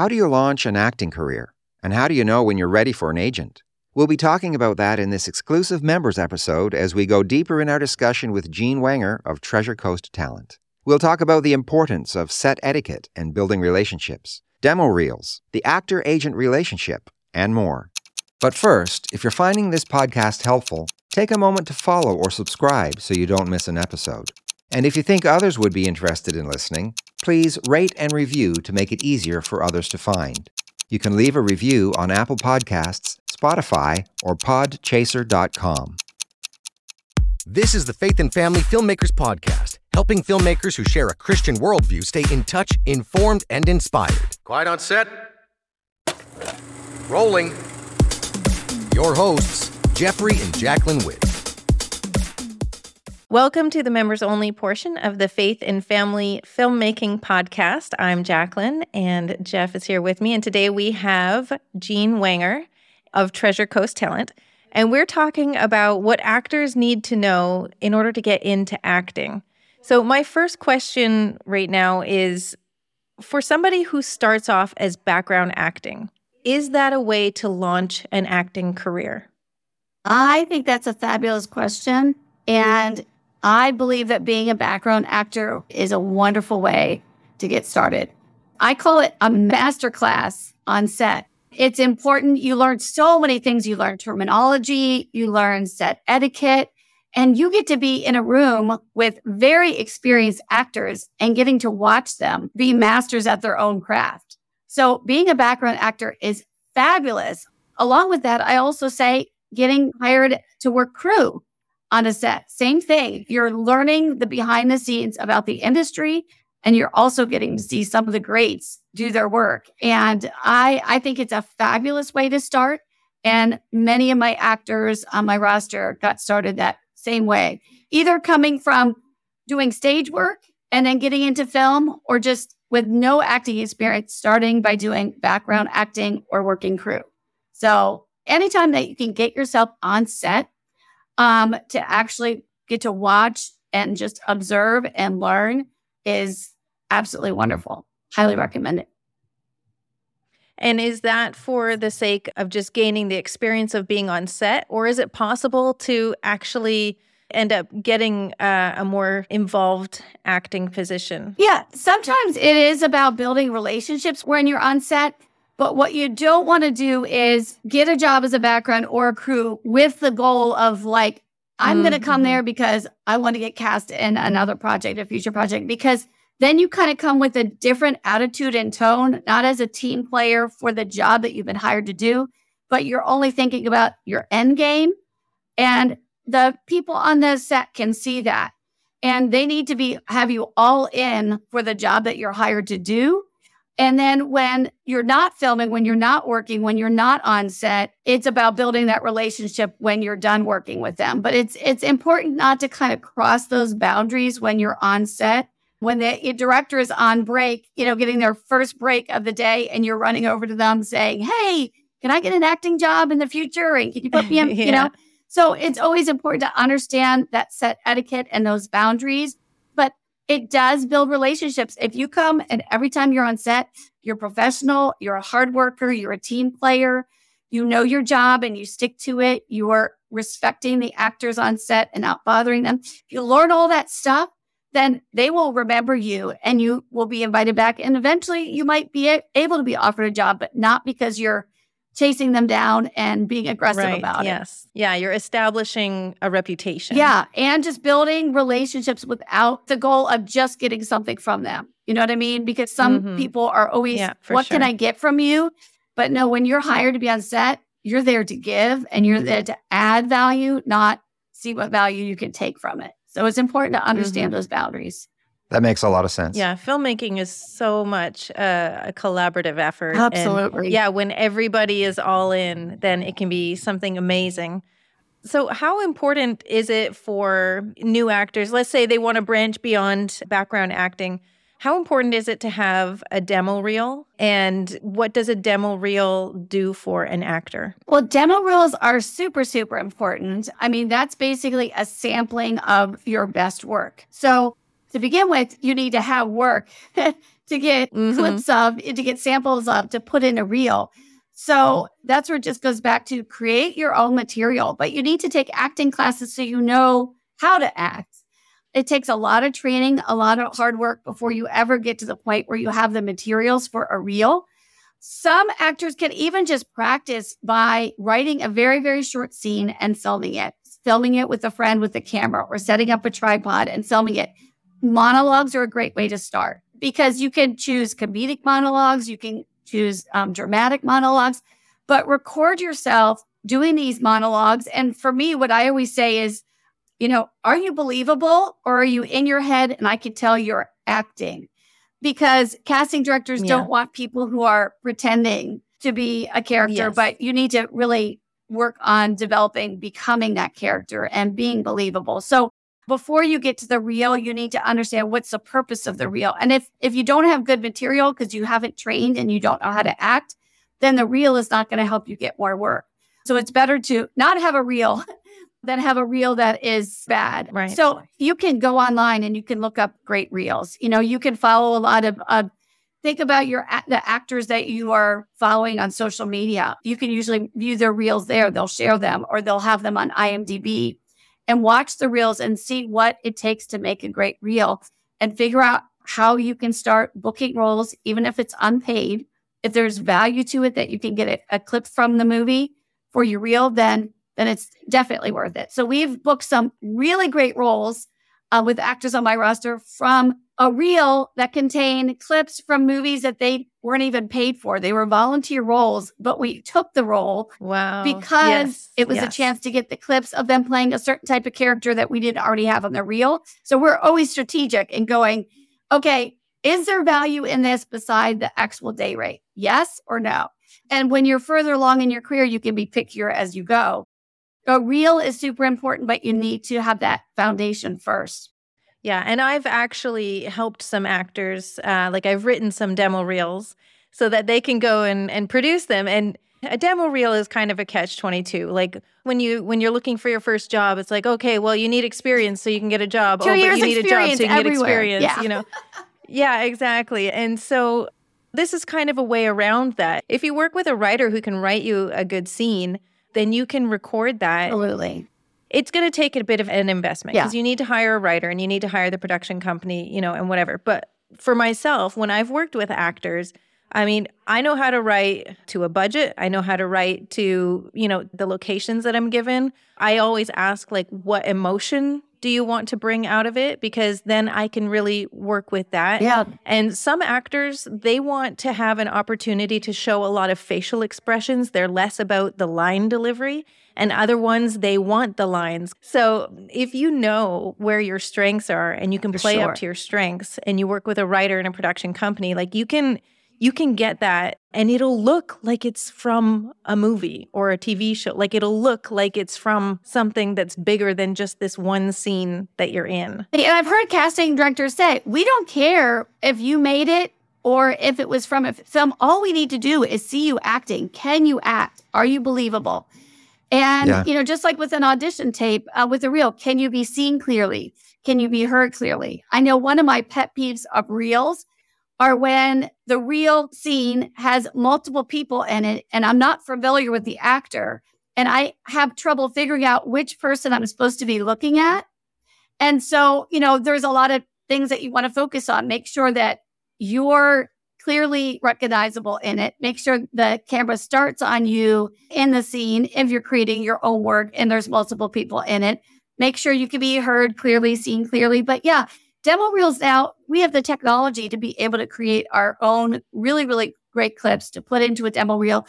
How do you launch an acting career? And how do you know when you're ready for an agent? We'll be talking about that in this exclusive members episode as we go deeper in our discussion with Jean Wenger of Treasure Coast Talent. We'll talk about the importance of set etiquette and building relationships, demo reels, the actor agent relationship, and more. But first, if you're finding this podcast helpful, take a moment to follow or subscribe so you don't miss an episode. And if you think others would be interested in listening, please rate and review to make it easier for others to find. You can leave a review on Apple Podcasts, Spotify, or podchaser.com. This is the Faith and Family Filmmakers Podcast, helping filmmakers who share a Christian worldview stay in touch, informed, and inspired. Quiet on set. Rolling. Your hosts, Geoffrey and Jaclyn Whitt. Welcome to the members only portion of the Faith and Family Filmmaking Podcast. I'm Jaclyn, and Jeff is here with me. And today we have Jean Wenger of Treasure Coast Talent. And we're talking about what actors need to know in order to get into acting. So, my first question right now is for somebody who starts off as background acting, is that a way to launch an acting career? I think that's a fabulous question. And I believe that being a background actor is a wonderful way to get started. I call it a masterclass on set. It's important. You learn so many things. You learn terminology, you learn set etiquette, and you get to be in a room with very experienced actors and getting to watch them be masters at their own craft. So being a background actor is fabulous. Along with that, I also say getting hired to work crew on a set. Same thing. You're learning the behind the scenes about the industry and you're also getting to see some of the greats do their work. And I I think it's a fabulous way to start and many of my actors on my roster got started that same way. Either coming from doing stage work and then getting into film or just with no acting experience starting by doing background acting or working crew. So, anytime that you can get yourself on set um, to actually get to watch and just observe and learn is absolutely wonderful. Highly recommend it. And is that for the sake of just gaining the experience of being on set, or is it possible to actually end up getting uh, a more involved acting position? Yeah, sometimes it is about building relationships when you're on set. But what you don't want to do is get a job as a background or a crew with the goal of like, I'm mm-hmm. going to come there because I want to get cast in another project, a future project, because then you kind of come with a different attitude and tone, not as a team player for the job that you've been hired to do, but you're only thinking about your end game. And the people on the set can see that. And they need to be have you all in for the job that you're hired to do. And then when you're not filming, when you're not working, when you're not on set, it's about building that relationship when you're done working with them. But it's it's important not to kind of cross those boundaries when you're on set. When the director is on break, you know, getting their first break of the day and you're running over to them saying, Hey, can I get an acting job in the future? And can you put me in, yeah. you know? So it's always important to understand that set etiquette and those boundaries it does build relationships. If you come and every time you're on set, you're professional, you're a hard worker, you're a team player, you know your job and you stick to it, you are respecting the actors on set and not bothering them. If you learn all that stuff, then they will remember you and you will be invited back. And eventually you might be able to be offered a job, but not because you're chasing them down and being aggressive right, about yes. it. Yes. Yeah. You're establishing a reputation. Yeah. And just building relationships without the goal of just getting something from them. You know what I mean? Because some mm-hmm. people are always, yeah, what sure. can I get from you? But no, when you're hired to be on set, you're there to give and you're there to add value, not see what value you can take from it. So it's important to understand mm-hmm. those boundaries. That makes a lot of sense. Yeah, filmmaking is so much uh, a collaborative effort. Absolutely. And yeah, when everybody is all in, then it can be something amazing. So, how important is it for new actors? Let's say they want to branch beyond background acting. How important is it to have a demo reel? And what does a demo reel do for an actor? Well, demo reels are super, super important. I mean, that's basically a sampling of your best work. So, to begin with, you need to have work to get Mhm. clips of, to get samples of, to put in a reel. So that's where it just goes back to create your own material, but you need to take acting classes so you know how to act. It takes a lot of training, a lot of hard work before you ever get to the point where you have the materials for a reel. Some actors can even just practice by writing a very, very short scene and filming it, filming it with a friend with a camera or setting up a tripod and filming it. Monologues are a great way to start because you can choose comedic monologues, you can choose um, dramatic monologues, but record yourself doing these monologues. And for me, what I always say is, you know, are you believable or are you in your head and I can tell you're acting? Because casting directors Yeah. don't want people who are pretending to be a character, Yes. but you need to really work on developing becoming that character and being believable. So before you get to the reel, you need to understand what's the purpose of the reel. And if if you don't have good material because you haven't trained and you don't know how to act, then the reel is not going to help you get more work. So it's better to not have a reel than have a reel that is bad. Right. So you can go online and you can look up great reels. You know, you can follow a lot of uh, think about your the actors that you are following on social media. You can usually view their reels there. They'll share them or they'll have them on IMDb and watch the reels and see what it takes to make a great reel and figure out how you can start booking roles, even if it's unpaid. If there's value to it that you can get a, a clip from the movie for your reel, then then it's definitely worth it. So we've booked some really great roles uh, with actors on my roster from a reel that contained clips from movies that they weren't even paid for. They were volunteer roles, but we took the role Wow. because Yes, it was a chance to get the clips of them playing a certain type of character that we didn't already have on the reel. So we're always strategic in going, okay, is there value in this beside the actual day rate? Yes or no? And when you're further along in your career, you can be pickier as you go. A reel is super important, but you need to have that foundation first. Yeah, and I've actually helped some actors. Uh, like I've written some demo reels so that they can go and and produce them. And a demo reel is kind of a catch twenty two. Like when you when you're looking for your first job, it's like okay, well you need experience so you can get a job. Two oh, but you need a job so you can get experience. Yeah. You know. yeah, exactly. And so this is kind of a way around that. If you work with a writer who can write you a good scene, then you can record that Absolutely. It's going to take a bit of an investment Yeah. because you need to hire a writer and you need to hire the production company, you know, and whatever. But for myself, when I've worked with actors, I mean, I know how to write to a budget. I know how to write to, you know, the locations that I'm given. I always ask, like, what emotion do you want to bring out of it? Because then I can really work with that. Yeah. And some actors, they want to have an opportunity to show a lot of facial expressions. They're less about the line delivery. And other ones, they want the lines. So if you know where your strengths are and you can play sure. up to your strengths and you work with a writer and a production company, like you can you can get that and it'll look like it's from a movie or a TV show. Like it'll look like it's from something that's bigger than just this one scene that you're in. And I've heard casting directors say, we don't care if you made it or if it was from a film. All we need to do is see you acting. Can you act? Are you believable? And, Yeah. you know, just like with an audition tape, uh, with a reel, can you be seen clearly? Can you be heard clearly? I know one of my pet peeves of reels are when the real scene has multiple people in it and I'm not familiar with the actor and I have trouble figuring out which person I'm supposed to be looking at. And so, you know, there's a lot of things that you want to focus on. Make sure that you're clearly recognizable in it. Make sure the camera starts on you in the scene if you're creating your own work and there's multiple people in it. Make sure you can be heard clearly, seen clearly. But yeah, demo reels now, we have the technology to be able to create our own really, really great clips to put into a demo reel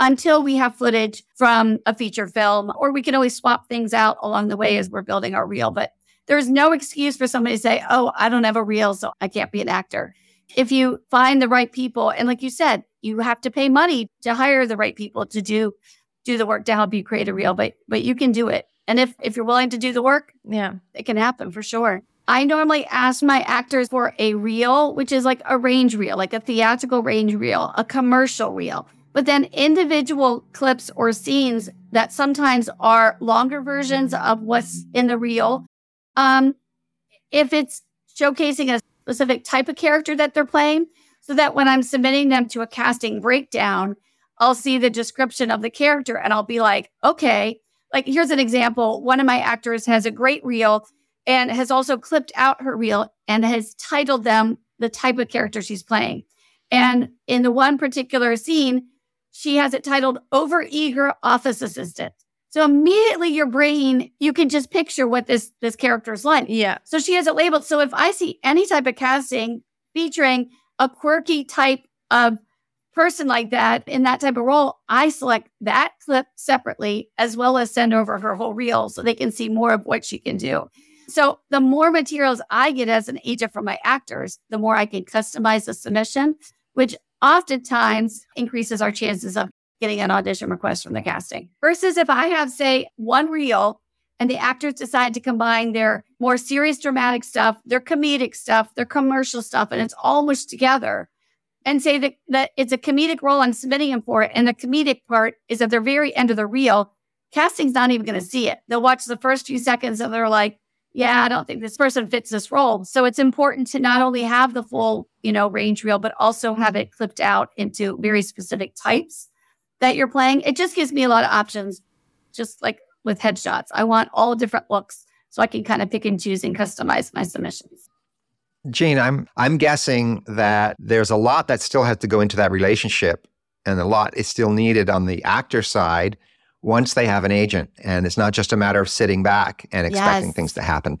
until we have footage from a feature film, or we can always swap things out along the way as we're building our reel. But there's no excuse for somebody to say, oh, I don't have a reel, so I can't be an actor. If you find the right people, and like you said, you have to pay money to hire the right people to do do the work to help you create a reel, but but you can do it. And if if you're willing to do the work, Yeah. it can happen for sure. I normally ask my actors for a reel, which is like a range reel, like a theatrical range reel, a commercial reel, but then individual clips or scenes that sometimes are longer versions of what's in the reel. Um, if it's showcasing a specific type of character that they're playing, so that when I'm submitting them to a casting breakdown, I'll see the description of the character and I'll be like, okay, like here's an example. One of my actors has a great reel and has also clipped out her reel and has titled them the type of character she's playing. And in the one particular scene, she has it titled Overeager Office Assistant. So immediately your brain, you can just picture what this this character is like. Yeah. So she has it labeled. So if I see any type of casting featuring a quirky type of person like that in that type of role, I select that clip separately as well as send over her whole reel so they can see more of what she can do. So the more materials I get as an agent from my actors, the more I can customize the submission, which oftentimes increases our chances of getting an audition request from the casting. Versus if I have, say, one reel and the actors decide to combine their more serious dramatic stuff, their comedic stuff, their commercial stuff, and it's all mushed together and say that, that it's a comedic role I'm submitting them for, it. and the comedic part is at the very end of the reel, casting's not even going to see it. They'll watch the first few seconds and they're like, yeah, I don't think this person fits this role. So it's important to not only have the full, you know, range reel, but also have it clipped out into very specific types that you're playing. It just gives me a lot of options, just like with headshots. I want all different looks so I can kind of pick and choose and customize my submissions. Jean, I'm I'm guessing that there's a lot that still has to go into that relationship and a lot is still needed on the actor side once they have an agent. And it's not just a matter of sitting back and expecting Yes. things to happen.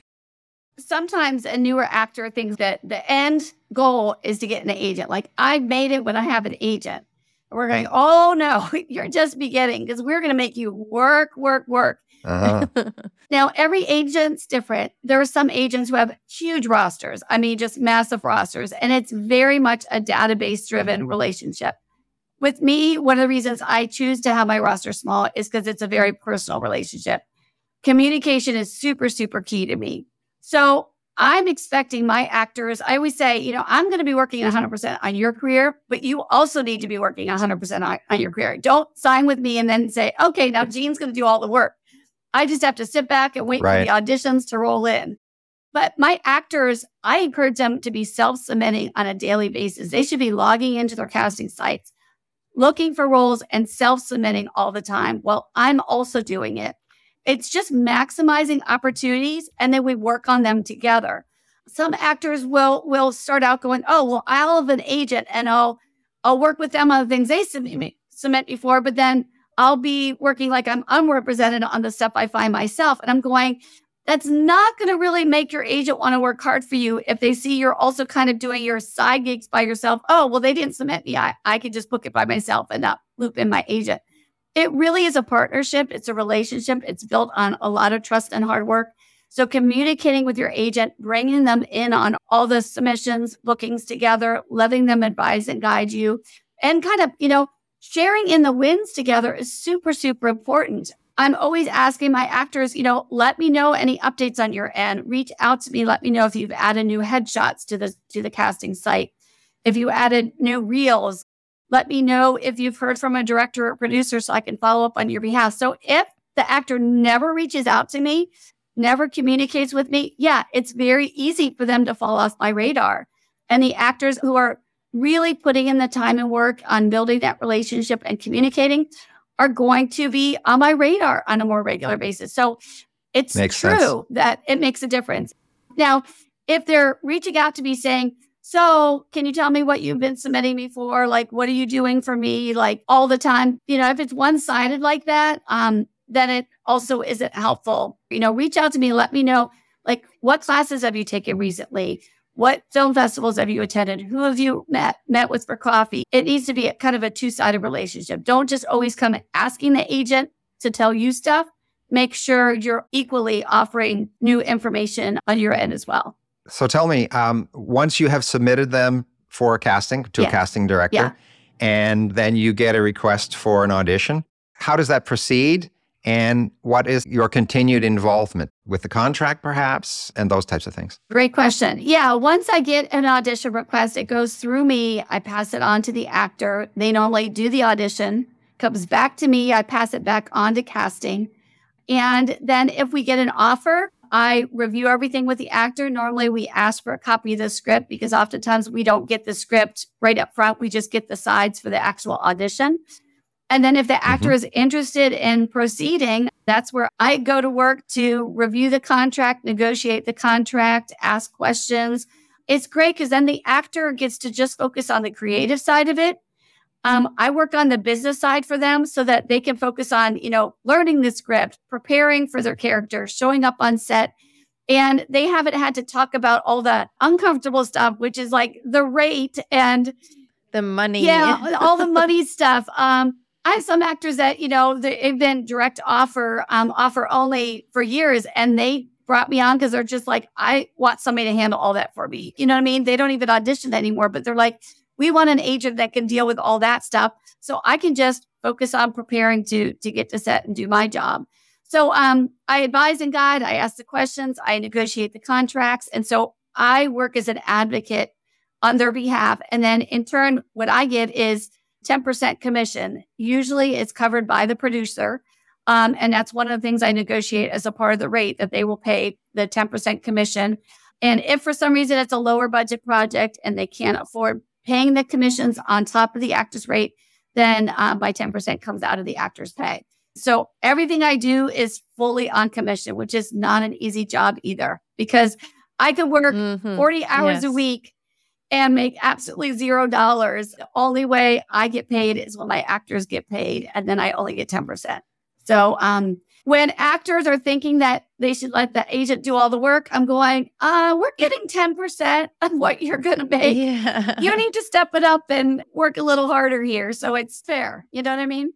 Sometimes a newer actor thinks that the end goal is to get an agent. Like I made it when I have an agent. We're going, oh no, you're just beginning because we're going to make you work, work, work. Uh-huh. Now, every agent's different. There are some agents who have huge rosters. I mean, just massive rosters. And it's very much a database driven relationship. With me, one of the reasons I choose to have my roster small is because it's a very personal relationship. Communication is super, super key to me. So I'm expecting my actors, I always say, you know, I'm going to be working 100% on your career, but you also need to be working 100% on, on your career. Don't sign with me and then say, okay, now Jean's going to do all the work. I just have to sit back and wait Right. for the auditions to roll in. But my actors, I encourage them to be self submitting on a daily basis. They should be logging into their casting sites, looking for roles and self submitting all the time. Well, I'm also doing it. It's just maximizing opportunities and then we work on them together. Some actors will will start out going, "Oh, well, I'll have an agent and I'll I'll work with them on things they submit me submit before, but then I'll be working like I'm unrepresented on the stuff I find myself." And I'm going, that's not going to really make your agent want to work hard for you if they see you're also kind of doing your side gigs by yourself. Oh, well, they didn't submit me. I, I could just book it by myself and not loop in my agent. It really is a partnership. It's a relationship. It's built on a lot of trust and hard work. So communicating with your agent, bringing them in on all the submissions, bookings together, letting them advise and guide you, and kind of, you know, sharing in the wins together is super, super important. I'm always asking my actors, you know, let me know any updates on your end. Reach out to me. Let me know if you've added new headshots to the to the casting site. If you added new reels, let me know if you've heard from a director or producer so I can follow up on your behalf. So if the actor never reaches out to me, never communicates with me, yeah, it's very easy for them to fall off my radar. And the actors who are really putting in the time and work on building that relationship and communicating are going to be on my radar on a more regular basis. So it's Makes true sense. that it makes a difference. Now, if they're reaching out to me saying, so can you tell me what you've been submitting me for? Like, what are you doing for me? Like all the time, you know, if it's one sided like that, um, then it also isn't helpful. You know, reach out to me, let me know, like, what classes have you taken recently? What film festivals have you attended? Who have you met met with for coffee? It needs to be a, kind of a two sided relationship. Don't just always come asking the agent to tell you stuff. Make sure you're equally offering new information on your end as well. So tell me, um, once you have submitted them for a casting to Yeah. a casting director, Yeah. and then you get a request for an audition, how does that proceed? And what is your continued involvement with the contract, perhaps, and those types of things? Great question. Yeah, once I get an audition request, it goes through me. I pass it on to the actor. They normally do the audition, comes back to me. I pass it back on to casting. And then if we get an offer, I review everything with the actor. Normally, we ask for a copy of the script because oftentimes we don't get the script right up front. We just get the sides for the actual audition. And then if the actor mm-hmm. is interested in proceeding, that's where I go to work to review the contract, negotiate the contract, ask questions. It's great because then the actor gets to just focus on the creative side of it. Um, I work on the business side for them so that they can focus on, you know, learning the script, preparing for their character, showing up on set. And they haven't had to talk about all the uncomfortable stuff, which is like the rate and the money. Yeah, all the money stuff. Um, I have some actors that, you know, they've been direct offer, um, offer only for years, and they brought me on because they're just like, I want somebody to handle all that for me. You know what I mean? They don't even audition anymore, but they're like, we want an agent that can deal with all that stuff. So I can just focus on preparing to to get to set and do my job. So um, I advise and guide, I ask the questions, I negotiate the contracts. And so I work as an advocate on their behalf. And then in turn, what I give is 10% commission. Usually it's covered by the producer. Um, and that's one of the things I negotiate as a part of the rate that they will pay the 10% commission. And if for some reason it's a lower budget project and they can't afford paying the commissions on top of the actor's rate, then um, my 10% comes out of the actor's pay. So everything I do is fully on commission, which is not an easy job either because I could work mm-hmm. 40 hours yes. a week and make absolutely zero dollars. The only way I get paid is when my actors get paid, and then I only get 10%. So um, when actors are thinking that they should let the agent do all the work, I'm going, uh, we're getting 10% of what you're going to make. Yeah. You need to step it up and work a little harder here. So it's fair. You know what I mean?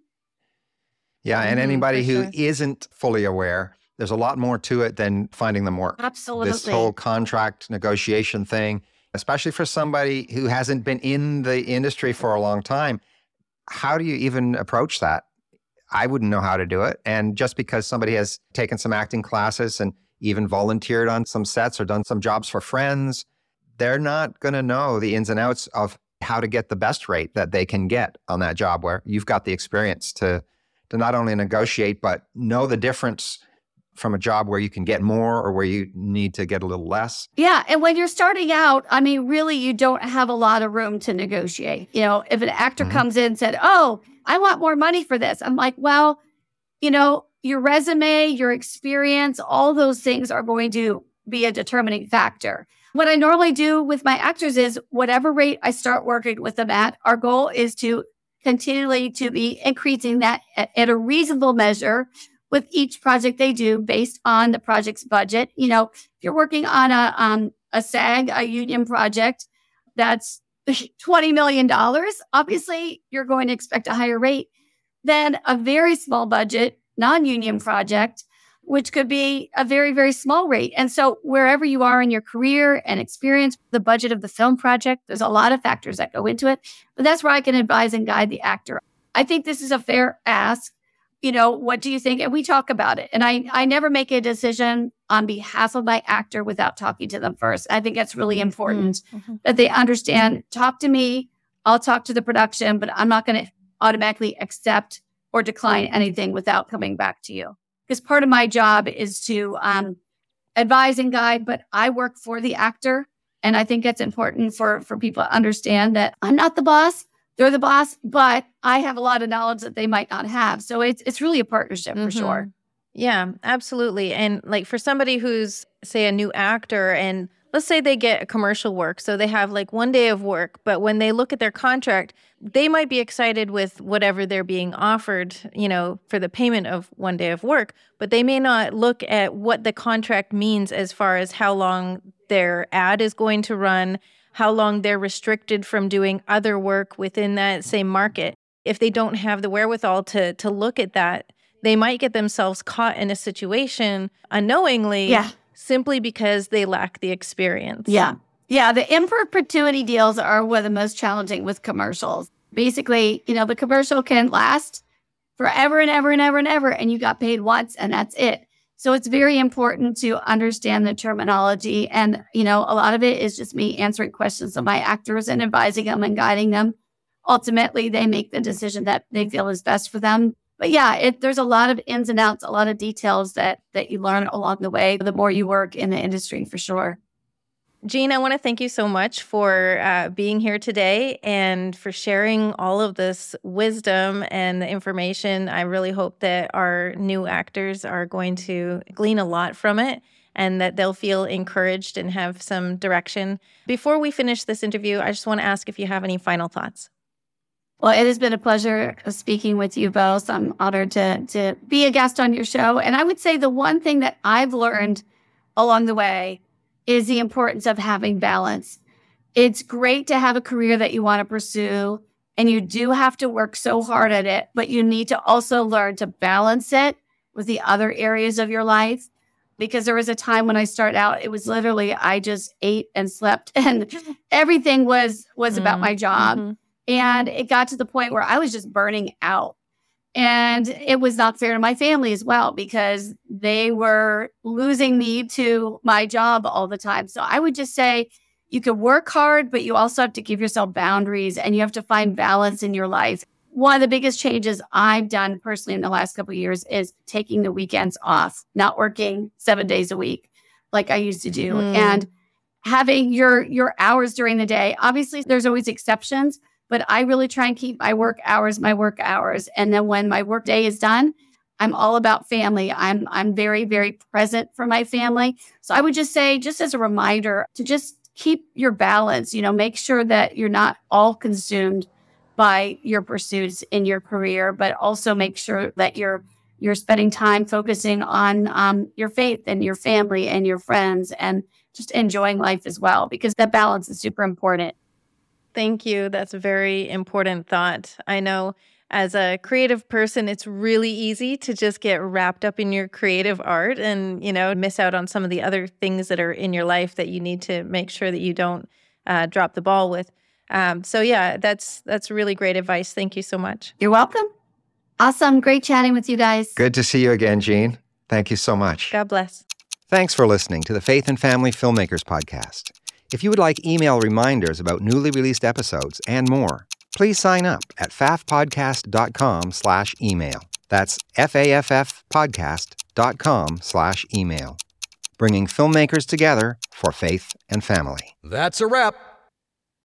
Yeah. And mm-hmm, anybody who sure. not fully aware, there's a lot more to it than finding them work. Absolutely. This whole contract negotiation thing especially for somebody who hasn't been in the industry for a long time. How do you even approach that? I wouldn't know how to do it. And just because somebody has taken some acting classes and even volunteered on some sets or done some jobs for friends, they're not going to know the ins and outs of how to get the best rate that they can get on that job where you've got the experience to to not only negotiate but know the difference from a job where you can get more or where you need to get a little less. Yeah. And when you're starting out, I mean, really, you don't have a lot of room to negotiate. You know, if an actor mm-hmm. comes in and said, Oh, I want more money for this, I'm like, Well, you know, your resume, your experience, all those things are going to be a determining factor. What I normally do with my actors is whatever rate I start working with them at, our goal is to continually to be increasing that at, at a reasonable measure with each project they do based on the project's budget. You know, if you're working on a um, a SAG, a union project that's $20 million, obviously you're going to expect a higher rate than a very small budget non-union project, which could be a very, very small rate. And so wherever you are in your career and experience, the budget of the film project, there's a lot of factors that go into it. But that's where I can advise and guide the actor. I think this is a fair ask you know, what do you think? And we talk about it. And I, I never make a decision on behalf of my actor without talking to them first. I think that's really mm-hmm. important mm-hmm. that they understand talk to me, I'll talk to the production, but I'm not going to automatically accept or decline anything without coming back to you. Because part of my job is to um, advise and guide, but I work for the actor. And I think it's important for, for people to understand that I'm not the boss they're the boss, but I have a lot of knowledge that they might not have. So it's it's really a partnership mm-hmm. for sure. Yeah, absolutely. And like for somebody who's say a new actor and let's say they get commercial work, so they have like one day of work, but when they look at their contract, they might be excited with whatever they're being offered, you know, for the payment of one day of work, but they may not look at what the contract means as far as how long their ad is going to run, how long they're restricted from doing other work within that same market. If they don't have the wherewithal to to look at that, they might get themselves caught in a situation unknowingly yeah. simply because they lack the experience. Yeah. Yeah, the in perpetuity deals are one of the most challenging with commercials. Basically, you know, the commercial can last forever and ever and ever and ever, and you got paid once and that's it. So it's very important to understand the terminology. And, you know, a lot of it is just me answering questions of my actors and advising them and guiding them. Ultimately, they make the decision that they feel is best for them. but yeah, it, there's a lot of ins and outs, a lot of details that that you learn along the way. The more you work in the industry, for sure. Jean, I want to thank you so much for uh, being here today and for sharing all of this wisdom and the information. I really hope that our new actors are going to glean a lot from it and that they'll feel encouraged and have some direction. Before we finish this interview, I just want to ask if you have any final thoughts. Well, it has been a pleasure speaking with you both. I'm honored to, to be a guest on your show. And I would say the one thing that I've learned along the way is the importance of having balance. It's great to have a career that you want to pursue, and you do have to work so hard at it, but you need to also learn to balance it with the other areas of your life. Because there was a time when I started out, it was literally I just ate and slept, and everything was was mm-hmm. about my job. Mm-hmm. And it got to the point where I was just burning out. And it was not fair to my family as well because they were losing me to my job all the time. So I would just say you can work hard, but you also have to give yourself boundaries and you have to find balance in your life. One of the biggest changes I've done personally in the last couple years is taking the weekends off, not working seven days a week like I used to do. Mm. And having your your hours during the day. Obviously, there's always exceptions, but I really try and keep my work hours my work hours. And then when my work day is done, I'm all about family. I'm I'm very very present for my family. So I would just say just as a reminder to just keep your balance, you know, make sure that you're not all consumed by your pursuits in your career, but also make sure that you're you're spending time focusing on um, your faith and your family and your friends and just enjoying life as well because that balance is super important. Thank you. That's a very important thought. I know as a creative person, it's really easy to just get wrapped up in your creative art and, you know, miss out on some of the other things that are in your life that you need to make sure that you don't uh, drop the ball with. Um, so yeah, that's that's really great advice. Thank you so much. You're welcome. Awesome. Great chatting with you guys. Good to see you again, Jean. Thank you so much. God bless. Thanks for listening to the Faith and Family Filmmakers Podcast. If you would like email reminders about newly released episodes and more, please sign up at faffpodcast.com slash email. That's F-A-F-F podcast.com slash email. Bringing filmmakers together for faith and family. That's a wrap.